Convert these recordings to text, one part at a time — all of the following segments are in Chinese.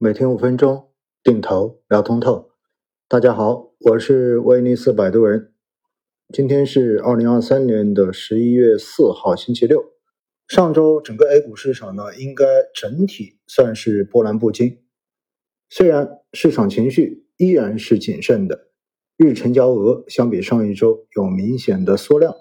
每天五分钟，定投聊通透。大家好，我是威尼斯摆渡人。今天是二零二三年的十一月四号，星期六。上周整个 A 股市场呢，应该整体算是波澜不惊。虽然市场情绪依然是谨慎的，日成交额相比上一周有明显的缩量，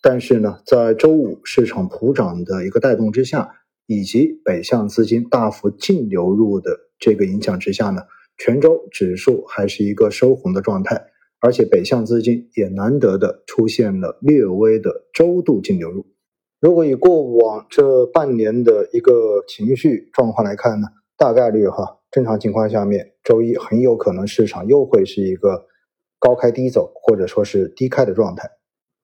但是呢，在周五市场普涨的一个带动之下。以及北向资金大幅净流入的这个影响之下呢，全州指数还是一个收红的状态，而且北向资金也难得的出现了略微的周度净流入。如果以过往这半年的一个情绪状况来看呢，大概率哈，正常情况下面，周一很有可能市场又会是一个高开低走，或者说是低开的状态。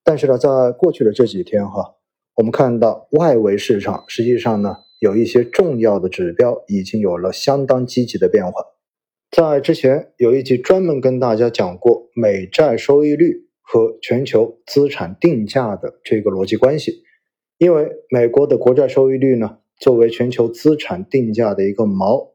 但是呢，在过去的这几天哈。我们看到外围市场实际上呢，有一些重要的指标已经有了相当积极的变化。在之前有一集专门跟大家讲过美债收益率和全球资产定价的这个逻辑关系，因为美国的国债收益率呢，作为全球资产定价的一个锚，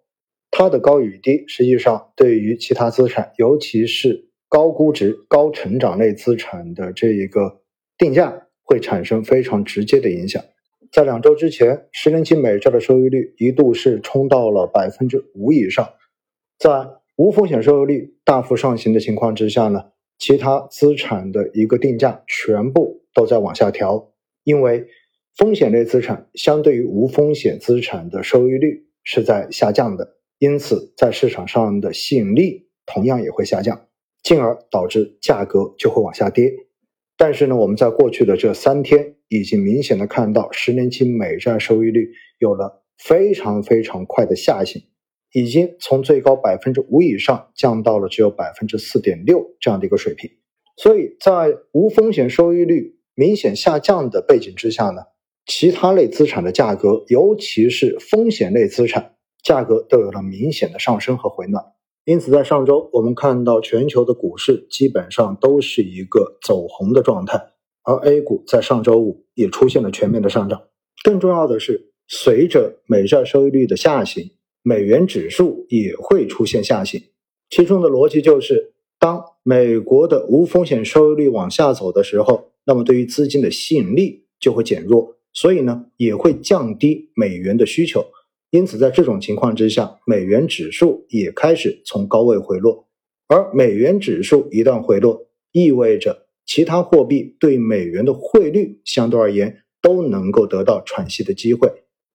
它的高与低，实际上对于其他资产，尤其是高估值、高成长类资产的这一个定价。会产生非常直接的影响。在两周之前，十年期美债的收益率一度是冲到了百分之五以上。在无风险收益率大幅上行的情况之下呢，其他资产的一个定价全部都在往下调，因为风险类资产相对于无风险资产的收益率是在下降的，因此在市场上的吸引力同样也会下降，进而导致价格就会往下跌。但是呢，我们在过去的这三天已经明显的看到十年期美债收益率有了非常非常快的下行，已经从最高百分之五以上降到了只有百分之四点六这样的一个水平。所以在无风险收益率明显下降的背景之下呢，其他类资产的价格，尤其是风险类资产价格都有了明显的上升和回暖。因此，在上周，我们看到全球的股市基本上都是一个走红的状态，而 A 股在上周五也出现了全面的上涨。更重要的是，随着美债收益率的下行，美元指数也会出现下行。其中的逻辑就是，当美国的无风险收益率往下走的时候，那么对于资金的吸引力就会减弱，所以呢，也会降低美元的需求。因此，在这种情况之下，美元指数也开始从高位回落。而美元指数一旦回落，意味着其他货币对美元的汇率相对而言都能够得到喘息的机会。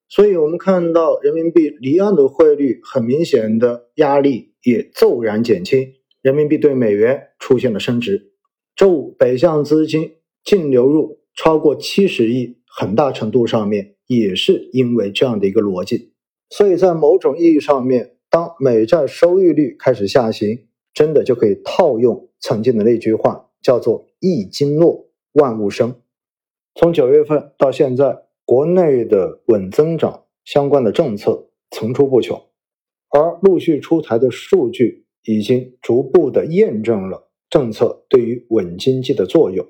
所以，我们看到人民币离岸的汇率很明显的压力也骤然减轻，人民币对美元出现了升值。周五，北向资金净流入超过七十亿，很大程度上面也是因为这样的一个逻辑。所以在某种意义上面，当美债收益率开始下行，真的就可以套用曾经的那句话，叫做“一金落，万物生”。从九月份到现在，国内的稳增长相关的政策层出不穷，而陆续出台的数据已经逐步的验证了政策对于稳经济的作用。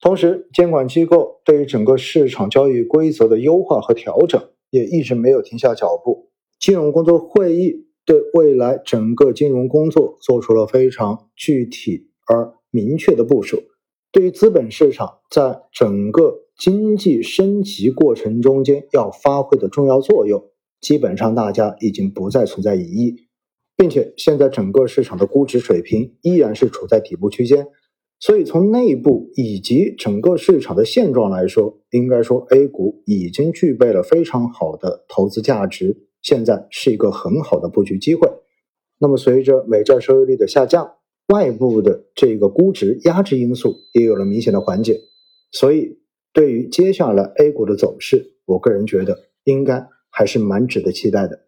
同时，监管机构对于整个市场交易规则的优化和调整。也一直没有停下脚步。金融工作会议对未来整个金融工作做出了非常具体而明确的部署。对于资本市场在整个经济升级过程中间要发挥的重要作用，基本上大家已经不再存在疑义，并且现在整个市场的估值水平依然是处在底部区间。所以，从内部以及整个市场的现状来说，应该说 A 股已经具备了非常好的投资价值，现在是一个很好的布局机会。那么，随着美债收益率的下降，外部的这个估值压制因素也有了明显的缓解。所以，对于接下来 A 股的走势，我个人觉得应该还是蛮值得期待的。